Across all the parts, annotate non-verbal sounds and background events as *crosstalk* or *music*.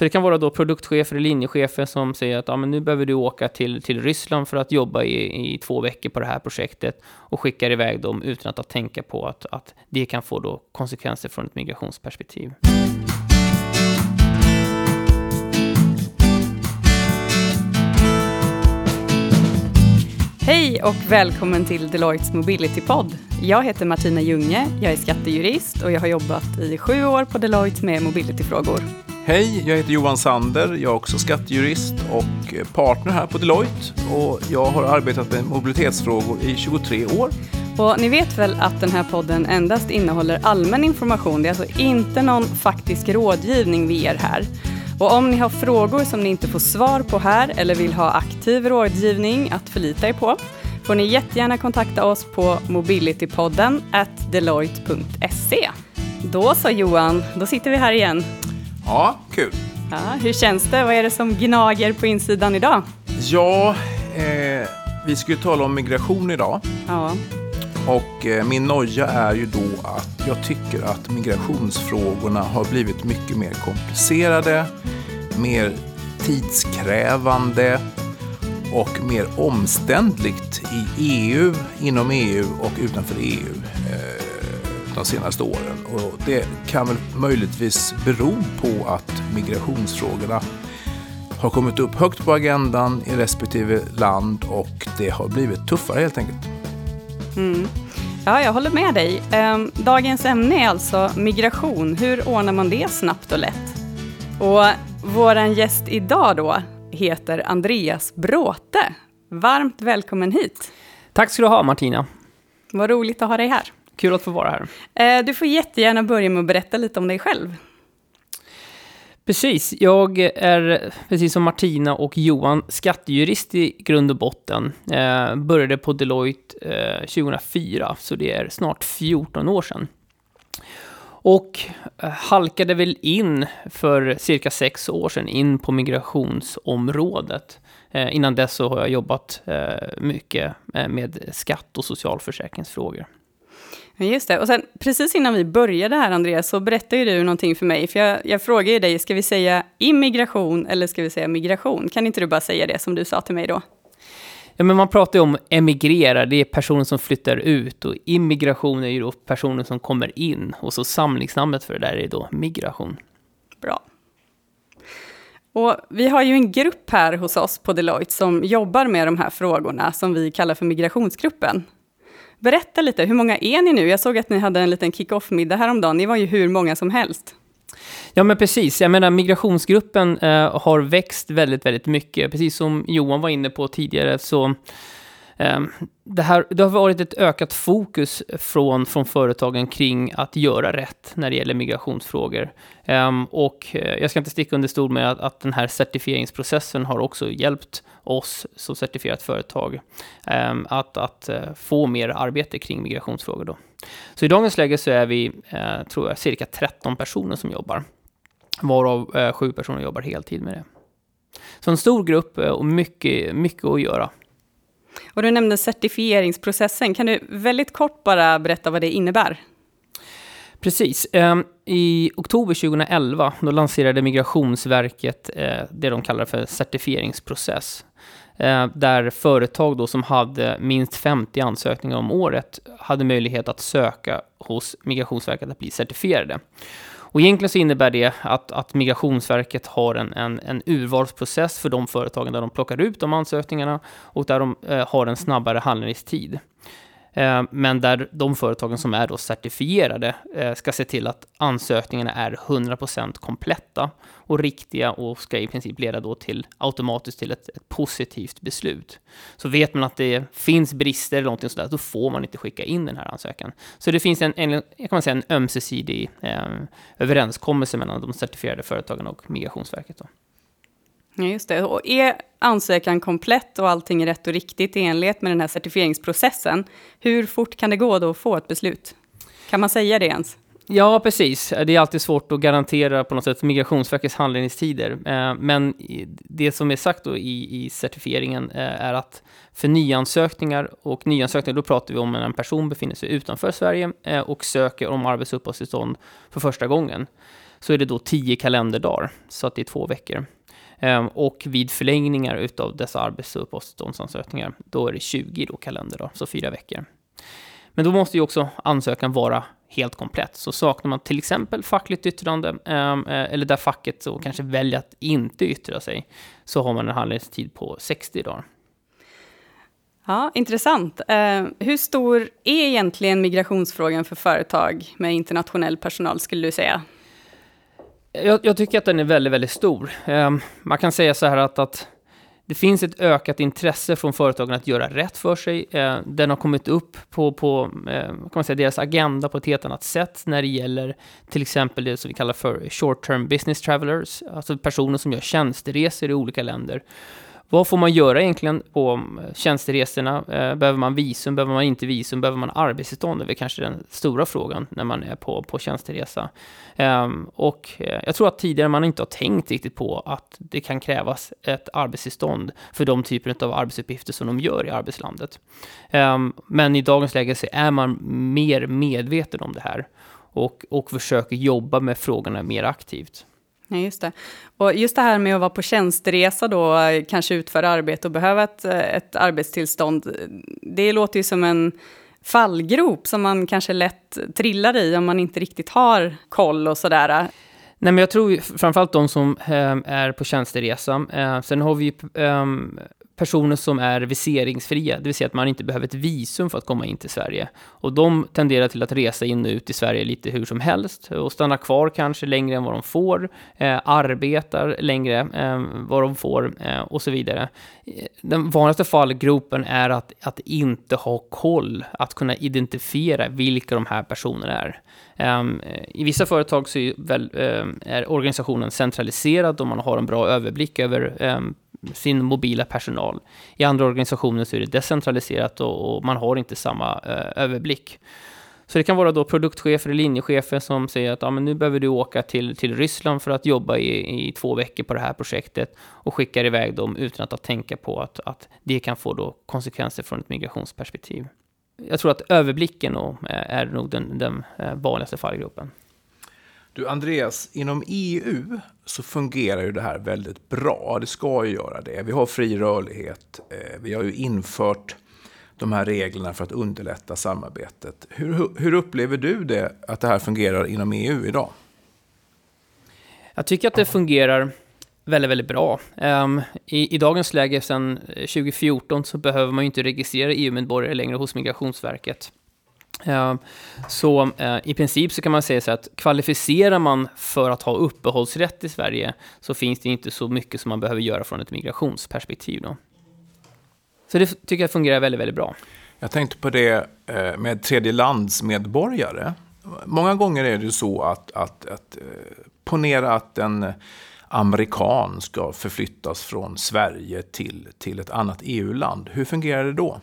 Så det kan vara då produktchefer eller linjechefer som säger att ja, men nu behöver du åka till, till Ryssland för att jobba i, i två veckor på det här projektet och skickar iväg dem utan att, att tänka på att, att det kan få då konsekvenser från ett migrationsperspektiv. Hej och välkommen till Deloittes Mobility-podd. Jag heter Martina Junge, jag är skattejurist och jag har jobbat i sju år på Deloitte med mobilityfrågor. Hej, jag heter Johan Sander. Jag är också skattejurist och partner här på Deloitte. Och jag har arbetat med mobilitetsfrågor i 23 år. Och ni vet väl att den här podden endast innehåller allmän information. Det är alltså inte någon faktisk rådgivning vi ger här. Och om ni har frågor som ni inte får svar på här eller vill ha aktiv rådgivning att förlita er på får ni jättegärna kontakta oss på mobilitypodden at deloitte.se. Då så Johan, då sitter vi här igen. Ja, kul. Ja, hur känns det? Vad är det som gnager på insidan idag? Ja, eh, vi ska ju tala om migration idag. Ja. Och eh, min noja är ju då att jag tycker att migrationsfrågorna har blivit mycket mer komplicerade, mer tidskrävande och mer omständligt i EU, inom EU och utanför EU eh, de senaste åren. Och det kan väl möjligtvis bero på att migrationsfrågorna har kommit upp högt på agendan i respektive land och det har blivit tuffare helt enkelt. Mm. Ja, jag håller med dig. Ehm, dagens ämne är alltså migration. Hur ordnar man det snabbt och lätt? Och vår gäst idag då heter Andreas Bråte. Varmt välkommen hit. Tack ska du ha Martina. Vad roligt att ha dig här. Kul att få vara här. Ehm, du får jättegärna börja med att berätta lite om dig själv. Precis, jag är precis som Martina och Johan skattejurist i grund och botten. Eh, började på Deloitte eh, 2004, så det är snart 14 år sedan. Och eh, halkade väl in för cirka sex år sedan in på migrationsområdet. Eh, innan dess så har jag jobbat eh, mycket eh, med skatt och socialförsäkringsfrågor. Just det. Och sen precis innan vi började här, Andreas, så berättade du någonting för mig. För jag, jag frågade ju dig, ska vi säga immigration eller ska vi säga migration? Kan inte du bara säga det som du sa till mig då? Ja, men man pratar ju om emigrera, det är personer som flyttar ut och immigration är ju då personer som kommer in och så samlingsnamnet för det där är då migration. Bra. Och vi har ju en grupp här hos oss på Deloitte som jobbar med de här frågorna som vi kallar för migrationsgruppen. Berätta lite, hur många är ni nu? Jag såg att ni hade en liten kick-off-middag häromdagen. Ni var ju hur många som helst. Ja, men precis. Jag menar, migrationsgruppen eh, har växt väldigt, väldigt mycket. Precis som Johan var inne på tidigare så Ehm, det, här, det har varit ett ökat fokus från, från företagen kring att göra rätt när det gäller migrationsfrågor. Ehm, och eh, jag ska inte sticka under stol med att, att den här certifieringsprocessen har också hjälpt oss som certifierat företag ehm, att, att eh, få mer arbete kring migrationsfrågor. Då. Så i dagens läge så är vi, eh, tror jag, cirka 13 personer som jobbar, varav uh, sju personer jobbar heltid med det. Så en stor grupp och mycket, mycket att göra. Och du nämnde certifieringsprocessen. Kan du väldigt kort bara berätta vad det innebär? Precis. Ehm, I oktober 2011 då lanserade Migrationsverket eh, det de kallar för certifieringsprocess. Eh, där företag då som hade minst 50 ansökningar om året hade möjlighet att söka hos Migrationsverket att bli certifierade. Och egentligen så innebär det att, att Migrationsverket har en, en, en urvalsprocess för de företagen där de plockar ut de ansökningarna och där de eh, har en snabbare handläggningstid. Eh, men där de företagen som är då certifierade eh, ska se till att ansökningarna är 100% kompletta och riktiga och ska i princip leda då till automatiskt till ett, ett positivt beslut. Så vet man att det finns brister eller någonting sådär, då får man inte skicka in den här ansökan. Så det finns en, en kan man säga, en ömsesidig eh, överenskommelse mellan de certifierade företagen och Migrationsverket. Då. Ja, just det. Och är ansökan komplett och allting är rätt och riktigt i enlighet med den här certifieringsprocessen, hur fort kan det gå då att få ett beslut? Kan man säga det ens? Ja, precis. Det är alltid svårt att garantera på något sätt Migrationsverkets handläggningstider. Eh, men det som är sagt då i, i certifieringen eh, är att för nyansökningar, och nyansökningar, då pratar vi om när en person befinner sig utanför Sverige eh, och söker om arbetsuppehållstillstånd för första gången så är det då tio kalenderdagar, så att det är två veckor. Ehm, och vid förlängningar utav dessa arbets och uppehållstillståndsansökningar, då är det 20 då kalenderdagar, så fyra veckor. Men då måste ju också ansökan vara helt komplett. Så saknar man till exempel fackligt yttrande, ehm, eh, eller där facket så kanske väljer att inte yttra sig, så har man en handläggningstid på 60 dagar. Ja, intressant. Ehm, hur stor är egentligen migrationsfrågan för företag med internationell personal, skulle du säga? Jag, jag tycker att den är väldigt, väldigt stor. Eh, man kan säga så här att, att det finns ett ökat intresse från företagen att göra rätt för sig. Eh, den har kommit upp på, på eh, kan man säga, deras agenda på ett helt annat sätt när det gäller till exempel det som vi kallar för short term business travelers, alltså personer som gör tjänsteresor i olika länder. Vad får man göra egentligen på eh, tjänsteresorna? Eh, behöver man visum? Behöver man inte visum? Behöver man arbetstillstånd? Det är kanske den stora frågan när man är på, på tjänsteresa. Ehm, och eh, jag tror att tidigare man inte har tänkt riktigt på att det kan krävas ett arbetstillstånd för de typer av arbetsuppgifter som de gör i arbetslandet. Ehm, men i dagens läge så är man mer medveten om det här och, och försöker jobba med frågorna mer aktivt. Ja, just det. Och just det här med att vara på tjänsteresa då, kanske utföra arbete och behöva ett, ett arbetstillstånd, det låter ju som en fallgrop som man kanske lätt trillar i om man inte riktigt har koll och sådär. Nej, men jag tror framförallt de som eh, är på tjänsteresa. Eh, sen har vi ju... Ehm, personer som är viseringsfria, det vill säga att man inte behöver ett visum för att komma in till Sverige. Och de tenderar till att resa in och ut i Sverige lite hur som helst och stanna kvar kanske längre än vad de får, eh, arbetar längre än eh, vad de får eh, och så vidare. Den vanligaste fallgropen är att, att inte ha koll, att kunna identifiera vilka de här personerna är. Um, I vissa företag så är, väl, um, är organisationen centraliserad och man har en bra överblick över um, sin mobila personal. I andra organisationer så är det decentraliserat och, och man har inte samma eh, överblick. Så det kan vara då produktchefer eller linjechefer som säger att ah, men nu behöver du åka till, till Ryssland för att jobba i, i två veckor på det här projektet och skickar iväg dem utan att, att tänka på att, att det kan få då konsekvenser från ett migrationsperspektiv. Jag tror att överblicken då, eh, är nog den, den eh, vanligaste fallgruppen. Du Andreas, inom EU så fungerar ju det här väldigt bra. Det ska ju göra det. Vi har fri rörlighet. Eh, vi har ju infört de här reglerna för att underlätta samarbetet. Hur, hur upplever du det, att det här fungerar inom EU idag? Jag tycker att det fungerar väldigt, väldigt bra. Um, i, I dagens läge sedan eh, 2014 så behöver man ju inte registrera EU-medborgare längre hos Migrationsverket. Ehm, så eh, i princip så kan man säga så att kvalificerar man för att ha uppehållsrätt i Sverige så finns det inte så mycket som man behöver göra från ett migrationsperspektiv. Då. Så det tycker jag fungerar väldigt, väldigt bra. Jag tänkte på det eh, med tredjelandsmedborgare. Många gånger är det så att, att, att eh, ponera att en amerikan ska förflyttas från Sverige till, till ett annat EU-land. Hur fungerar det då?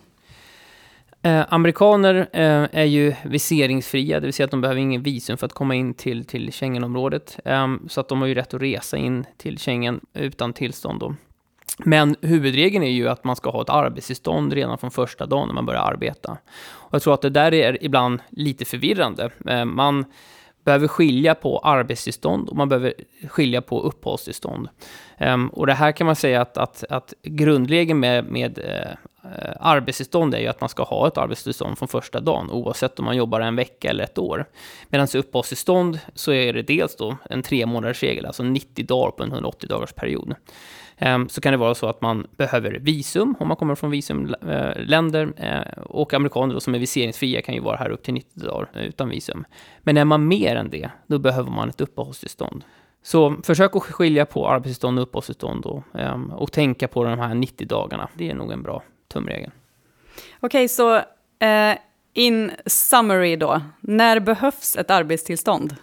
Eh, amerikaner eh, är ju viseringsfria, det vill säga att de behöver ingen visum för att komma in till, till Schengenområdet. Eh, så att de har ju rätt att resa in till Schengen utan tillstånd. Då. Men huvudregeln är ju att man ska ha ett arbetstillstånd redan från första dagen när man börjar arbeta. Och jag tror att det där är ibland lite förvirrande. Eh, man behöver skilja på arbetstillstånd och man behöver skilja på uppehållstillstånd. Um, och det här kan man säga att, att, att grundregeln med, med eh, Eh, arbetstillstånd är ju att man ska ha ett arbetstillstånd från första dagen, oavsett om man jobbar en vecka eller ett år. Medan uppehållstillstånd så är det dels då en tre månaders regel, alltså 90 dagar på en 180 dagars period. Ehm, så kan det vara så att man behöver visum om man kommer från visumländer. Eh, eh, och amerikaner då, som är viseringsfria kan ju vara här upp till 90 dagar utan visum. Men är man mer än det, då behöver man ett uppehållstillstånd. Så försök att skilja på arbetstillstånd och uppehållstillstånd då, ehm, och tänka på de här 90 dagarna. Det är nog en bra tumregel. Okej, okay, så uh, in summary då, när behövs ett arbetstillstånd?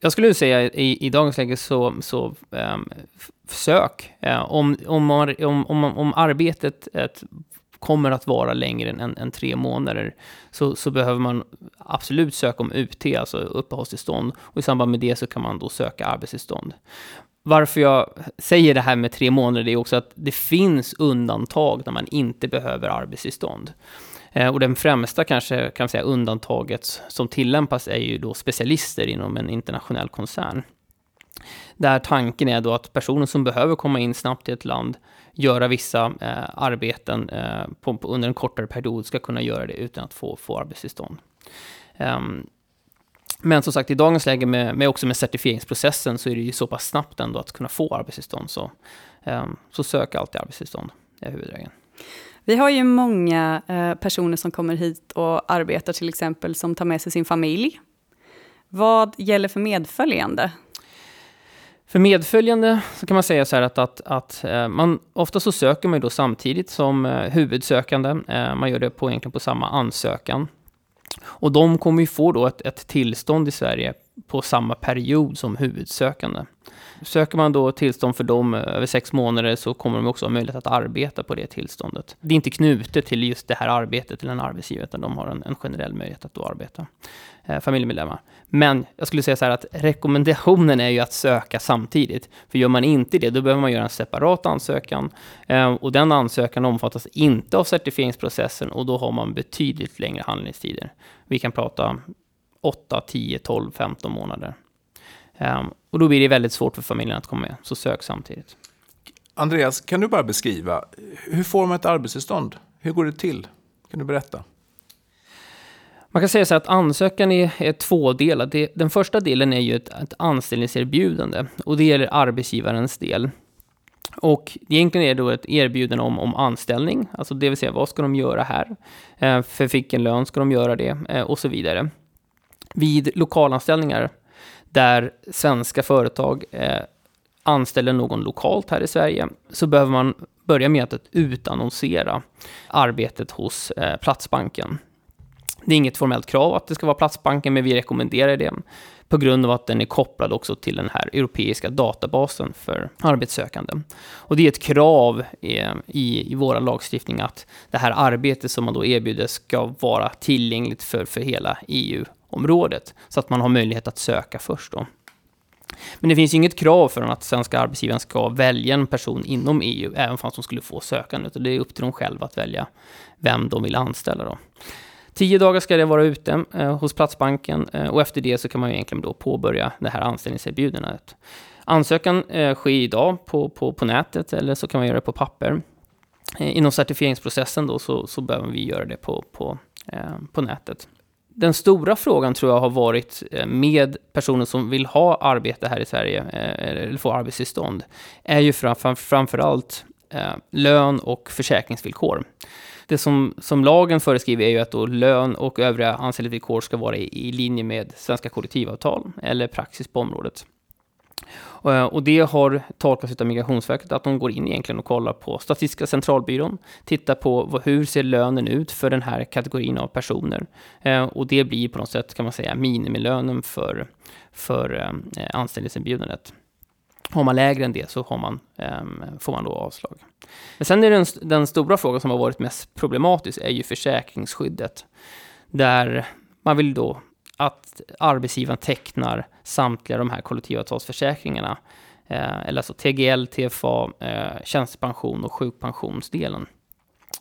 Jag skulle säga i, i dagens läge så, så um, sök. Uh, om, om, om, om, om arbetet ett, kommer att vara längre än, än tre månader så, så, behöver man absolut söka om UT, alltså uppehållstillstånd. Och i samband med det så kan man då söka arbetstillstånd. Varför jag säger det här med tre månader är också att det finns undantag när man inte behöver arbetstillstånd. Eh, och den främsta kanske kan säga undantaget som tillämpas är ju då specialister inom en internationell koncern. Där tanken är då att personer som behöver komma in snabbt i ett land, göra vissa eh, arbeten eh, på, på, under en kortare period, ska kunna göra det utan att få, få arbetstillstånd. Um, men som sagt, i dagens läge med, med, också med certifieringsprocessen så är det ju så pass snabbt ändå att kunna få arbetstillstånd. Så, um, så sök alltid arbetstillstånd, det är huvudregeln. Vi har ju många eh, personer som kommer hit och arbetar till exempel som tar med sig sin familj. Vad gäller för medföljande? För medföljande så kan man säga så här att, att, att eh, man, ofta så söker man ju då samtidigt som eh, huvudsökande. Man gör det på, egentligen på samma ansökan. Och de kommer ju få då ett, ett tillstånd i Sverige på samma period som huvudsökande. Söker man då tillstånd för dem eh, över sex månader så kommer de också ha möjlighet att arbeta på det tillståndet. Det är inte knutet till just det här arbetet till en arbetsgivare, utan de har en, en generell möjlighet att då arbeta. Eh, familjemedlemmar. Men jag skulle säga så här att rekommendationen är ju att söka samtidigt. För gör man inte det, då behöver man göra en separat ansökan. Ehm, och den ansökan omfattas inte av certifieringsprocessen och då har man betydligt längre handläggningstider. Vi kan prata 8, 10, 12, 15 månader. Ehm, och då blir det väldigt svårt för familjen att komma med, så sök samtidigt. Andreas, kan du bara beskriva, hur får man ett arbetstillstånd? Hur går det till? Kan du berätta? Man kan säga så här att ansökan är, är tvådelad. Den första delen är ju ett, ett anställningserbjudande och det gäller arbetsgivarens del. Och egentligen är det då ett erbjudande om, om anställning, alltså det vill säga vad ska de göra här? Eh, för vilken lön ska de göra det? Eh, och så vidare. Vid lokalanställningar där svenska företag eh, anställer någon lokalt här i Sverige, så behöver man börja med att utannonsera arbetet hos eh, Platsbanken. Det är inget formellt krav att det ska vara Platsbanken, men vi rekommenderar det på grund av att den är kopplad också till den här europeiska databasen för arbetssökande. Och det är ett krav i, i, i vår lagstiftning att det här arbetet som man då erbjuder ska vara tillgängligt för, för hela EU området så att man har möjlighet att söka först. Då. Men det finns ju inget krav för att svenska arbetsgivaren ska välja en person inom EU, även om de skulle få sökande, utan det är upp till dem själva att välja vem de vill anställa. Då. Tio dagar ska det vara ute eh, hos Platsbanken eh, och efter det så kan man ju egentligen då påbörja det här anställningserbjudandet. Ansökan eh, sker idag på, på, på nätet eller så kan man göra det på papper. Eh, inom certifieringsprocessen då så, så behöver vi göra det på, på, eh, på nätet den stora frågan tror jag har varit eh, med personer som vill ha arbete här i Sverige, eh, eller få arbetstillstånd, är ju framför, framförallt eh, lön och försäkringsvillkor. Det som, som lagen föreskriver är ju att då lön och övriga anställningsvillkor ska vara i, i linje med svenska kollektivavtal eller praxis på området. Eh, och det har tolkats av Migrationsverket att de går in egentligen och kollar på Statistiska centralbyrån, tittar på hur ser lönen ut för den här kategorin av personer. Eh, och det blir på något sätt, kan man säga, minimilönen för, för eh, anställningserbjudandet. Har man lägre än det så har man, ehm, får man då avslag. Men sen är den, den stora frågan som har varit mest problematisk är ju försäkringsskyddet. Där man vill då att arbetsgivaren tecknar samtliga de här kollektivavtalsförsäkringarna. Eh, eller alltså TGL, TFA, eh, tjänstepension och sjukpensionsdelen.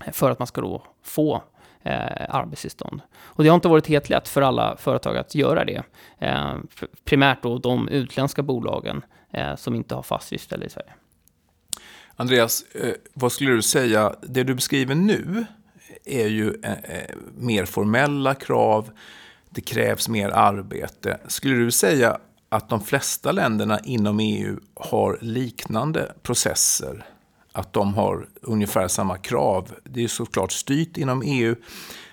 Eh, för att man ska då få eh, arbetstillstånd. Och det har inte varit helt lätt för alla företag att göra det. Eh, primärt då de utländska bolagen eh, som inte har fast driftställe i Sverige. Andreas, eh, vad skulle du säga, det du beskriver nu är ju eh, eh, mer formella krav det krävs mer arbete. Skulle du säga att de flesta länderna inom EU har liknande processer? Att de har ungefär samma krav? Det är såklart styrt inom EU.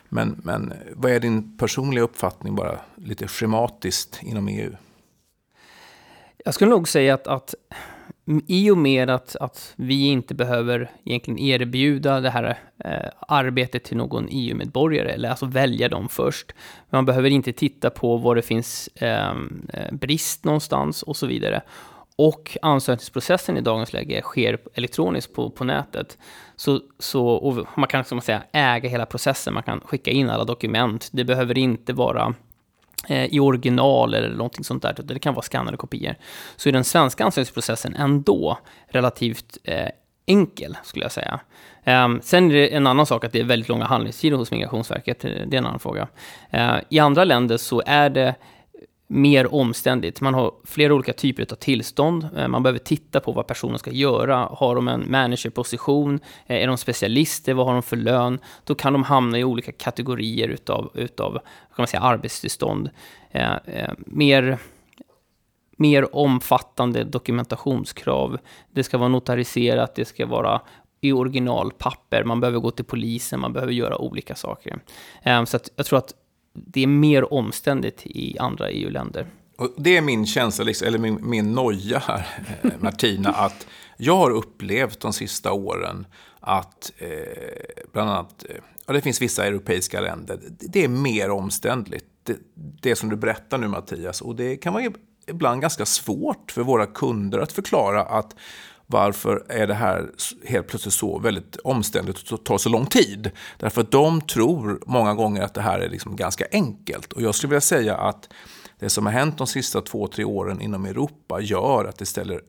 Men, men vad är din personliga uppfattning, bara lite schematiskt, inom EU? Jag skulle nog säga att, att i och med att, att vi inte behöver egentligen erbjuda det här eh, arbetet till någon EU-medborgare, eller alltså välja dem först. Man behöver inte titta på var det finns eh, eh brist någonstans och så vidare. Och ansökningsprocessen i dagens läge sker elektroniskt på, på nätet. Så, så, man kan som man säga, äga hela processen, man kan skicka in alla dokument. Det behöver inte vara Eh, i original eller någonting sånt där. Det kan vara skannade kopior. Så är den svenska ansökningsprocessen ändå relativt eh, enkel, skulle jag säga. Um, sen är det en annan sak att det är väldigt långa handläggningstider hos Migrationsverket. Det är en annan fråga. Uh, I andra länder så är det mer omständigt. Man har flera olika typer av tillstånd. Eh, man behöver titta på vad personen ska göra. Har de en managerposition? Eh, är de specialister? Vad har de för lön? Då kan de hamna i olika kategorier utav, utav kan man säga, arbetstillstånd. Eh, mer mer omfattande dokumentationskrav. Det ska vara notariserat, det ska vara i originalpapper, man behöver gå till polisen, man behöver göra olika saker. Så jag tror att det är mer omständigt i andra EU-länder. Och det är min känsla, liksom, eller min, min noja här, eh, Martina, *laughs* att jag har upplevt de sista åren att eh, bland annat, eh, ja, det finns vissa europeiska länder, det är mer omständligt. Det, det som du berättar nu Mattias, och det kan vara ibland ganska svårt för våra kunder att förklara att varför är det här helt plötsligt så väldigt omständigt och tar så lång tid? Därför att de tror många gånger att det här är liksom ganska enkelt. Och jag skulle vilja säga att det som har hänt de sista två, tre åren inom Europa gör att det ställer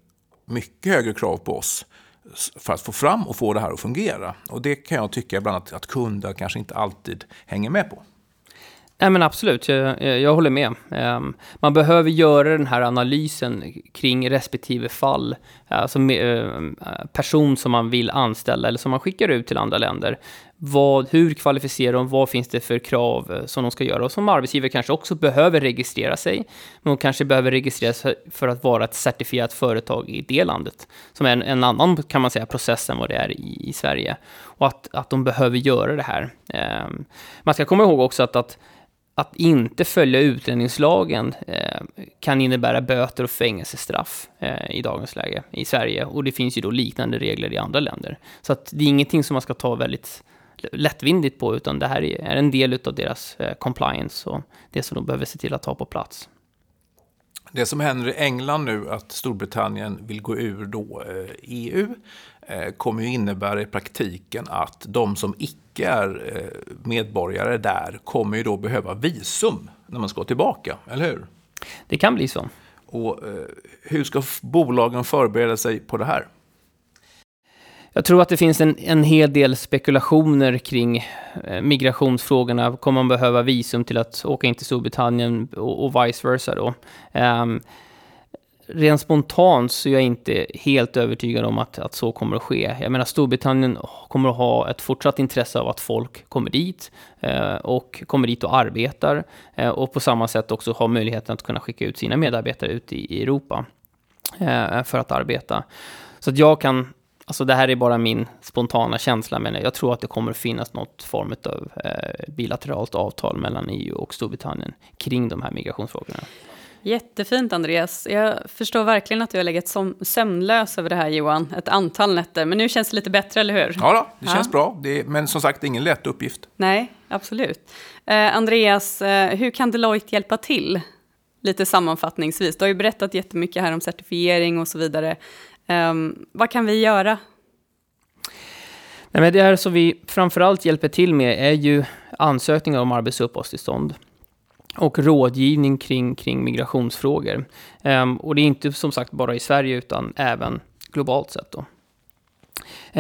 mycket högre krav på oss för att få fram och få det här att fungera. Och det kan jag tycka bland att, att kunder kanske inte alltid hänger med på. Nej, men absolut, jag, jag håller med. Ehm, man behöver göra den här analysen kring respektive fall, alltså eh, person som man vill anställa eller som man skickar ut till andra länder. Vad, hur kvalificerar de? Vad finns det för krav eh, som de ska göra? Och som arbetsgivare kanske också behöver registrera sig, men de kanske behöver registrera sig för att vara ett certifierat företag i det landet, som är en, en annan, kan man säga, process än vad det är i, i Sverige. Och att, att de behöver göra det här. Um, man ska komma ihåg också att, att att inte följa utlänningslagen eh, kan innebära böter och fängelsestraff eh, i dagens läge i Sverige. Och det finns ju då liknande regler i andra länder. Så att det är ingenting som man ska ta väldigt lättvindigt på, utan det här är en del av deras eh, compliance och det som de behöver se till att ha på plats. Det som händer i England nu, att Storbritannien vill gå ur då EU, Eh, kommer ju innebära i praktiken att de som icke är eh, medborgare där kommer ju då behöva visum när man ska tillbaka, eller hur? Det kan bli så. Och eh, hur ska bolagen förbereda sig på det här? Jag tror att det finns en, en hel del spekulationer kring eh, migrationsfrågorna. Kommer man behöva visum till att åka in till Storbritannien och, och vice versa då? Um, rent spontant så är jag inte helt övertygad om att, att så kommer att ske. Jag menar, Storbritannien kommer att ha ett fortsatt intresse av att folk kommer dit eh, och kommer dit och arbetar eh, och på samma sätt också ha möjligheten att kunna skicka ut sina medarbetare ut i, i Europa eh, för att arbeta. Så att jag kan, alltså det här är bara min spontana känsla, men jag tror att det kommer att finnas något form av eh, bilateralt avtal mellan EU och Storbritannien kring de här migrationsfrågorna. Jättefint Andreas. Jag förstår verkligen att du har legat som sömnlös över det här Johan, ett antal nätter. Men nu känns det lite bättre, eller hur? Ja, då, det känns bra. Det är, men som sagt, det är ingen lätt uppgift. Nej, absolut. Eh, Andreas, eh, hur kan Deloitte hjälpa till? Lite sammanfattningsvis. Du har ju berättat jättemycket här om certifiering och så vidare. Um, vad kan vi göra? Nej, men det här som vi framförallt hjälper till med är ju ansökningar om arbets och uppehållstillstånd och rådgivning kring, kring migrationsfrågor. Um, och det är inte som sagt bara i Sverige utan även globalt sett. Då.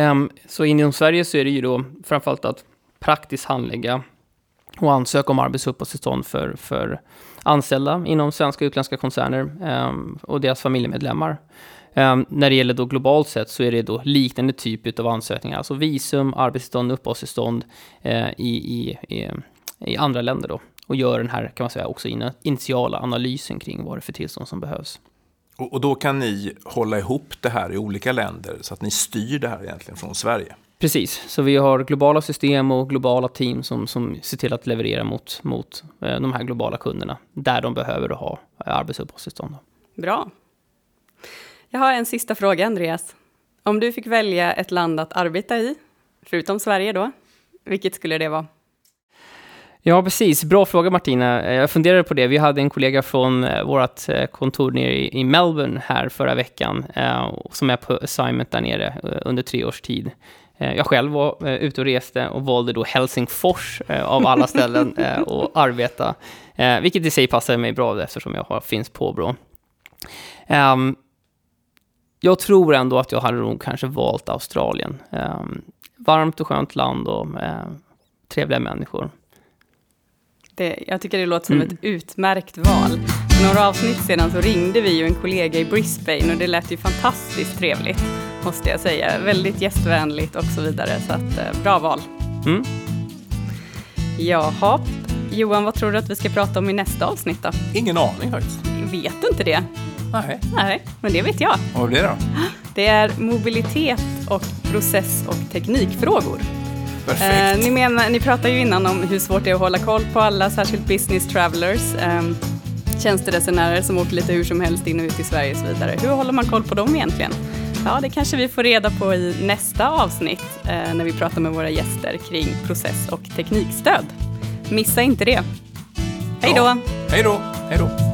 Um, så inom Sverige så är det ju då framförallt att praktiskt handlägga och ansöka om arbets och uppehållstillstånd för, för anställda inom svenska och utländska koncerner um, och deras familjemedlemmar. Um, när det gäller då globalt sett så är det då liknande typ av ansökningar, alltså visum, arbetstillstånd, uppehållstillstånd uh, i, i, i, i andra länder då och gör den här, kan man säga, också initiala analysen kring vad det är för tillstånd som behövs. Och, och då kan ni hålla ihop det här i olika länder så att ni styr det här egentligen från Sverige? Precis, så vi har globala system och globala team som, som ser till att leverera mot, mot eh, de här globala kunderna där de behöver ha arbetsuppehållstillstånd. Bra. Jag har en sista fråga, Andreas. Om du fick välja ett land att arbeta i, förutom Sverige då, vilket skulle det vara? Ja, precis. Bra fråga Martina. Eh, jag funderade på det. Vi hade en kollega från eh, vårt eh, kontor nere i Melbourne här förra veckan, som är på assignment där nere under tre års tid. Jag själv var ute och reste och valde då Helsingfors av alla ställen *laughs* att arbeta, vilket i sig passade mig bra eftersom jag finns påbrå. Um, jag tror ändå att jag hade nog kanske valt Australien. Eh, varmt och skönt land och eh, trevliga människor. Det, jag tycker det låter som mm. ett utmärkt val. För några avsnitt sedan så ringde vi ju en kollega i Brisbane och det lät ju fantastiskt trevligt, måste jag säga. Väldigt gästvänligt och så vidare, så att, eh, bra val. Mm. Jaha, Johan, vad tror du att vi ska prata om i nästa avsnitt då? Ingen aning faktiskt. Vet du inte det? Nej. Nej, men det vet jag. Och vad blir det då? Det är mobilitet och process och teknikfrågor. Perfekt. Eh, ni, menar, ni pratade ju innan om hur svårt det är att hålla koll på alla, särskilt business travelers. Eh, tjänsteresenärer som åker lite hur som helst in och ut i Sverige och så vidare. Hur håller man koll på dem egentligen? Ja, det kanske vi får reda på i nästa avsnitt eh, när vi pratar med våra gäster kring process och teknikstöd. Missa inte det. Hej då! Ja. Hej då! Hej då!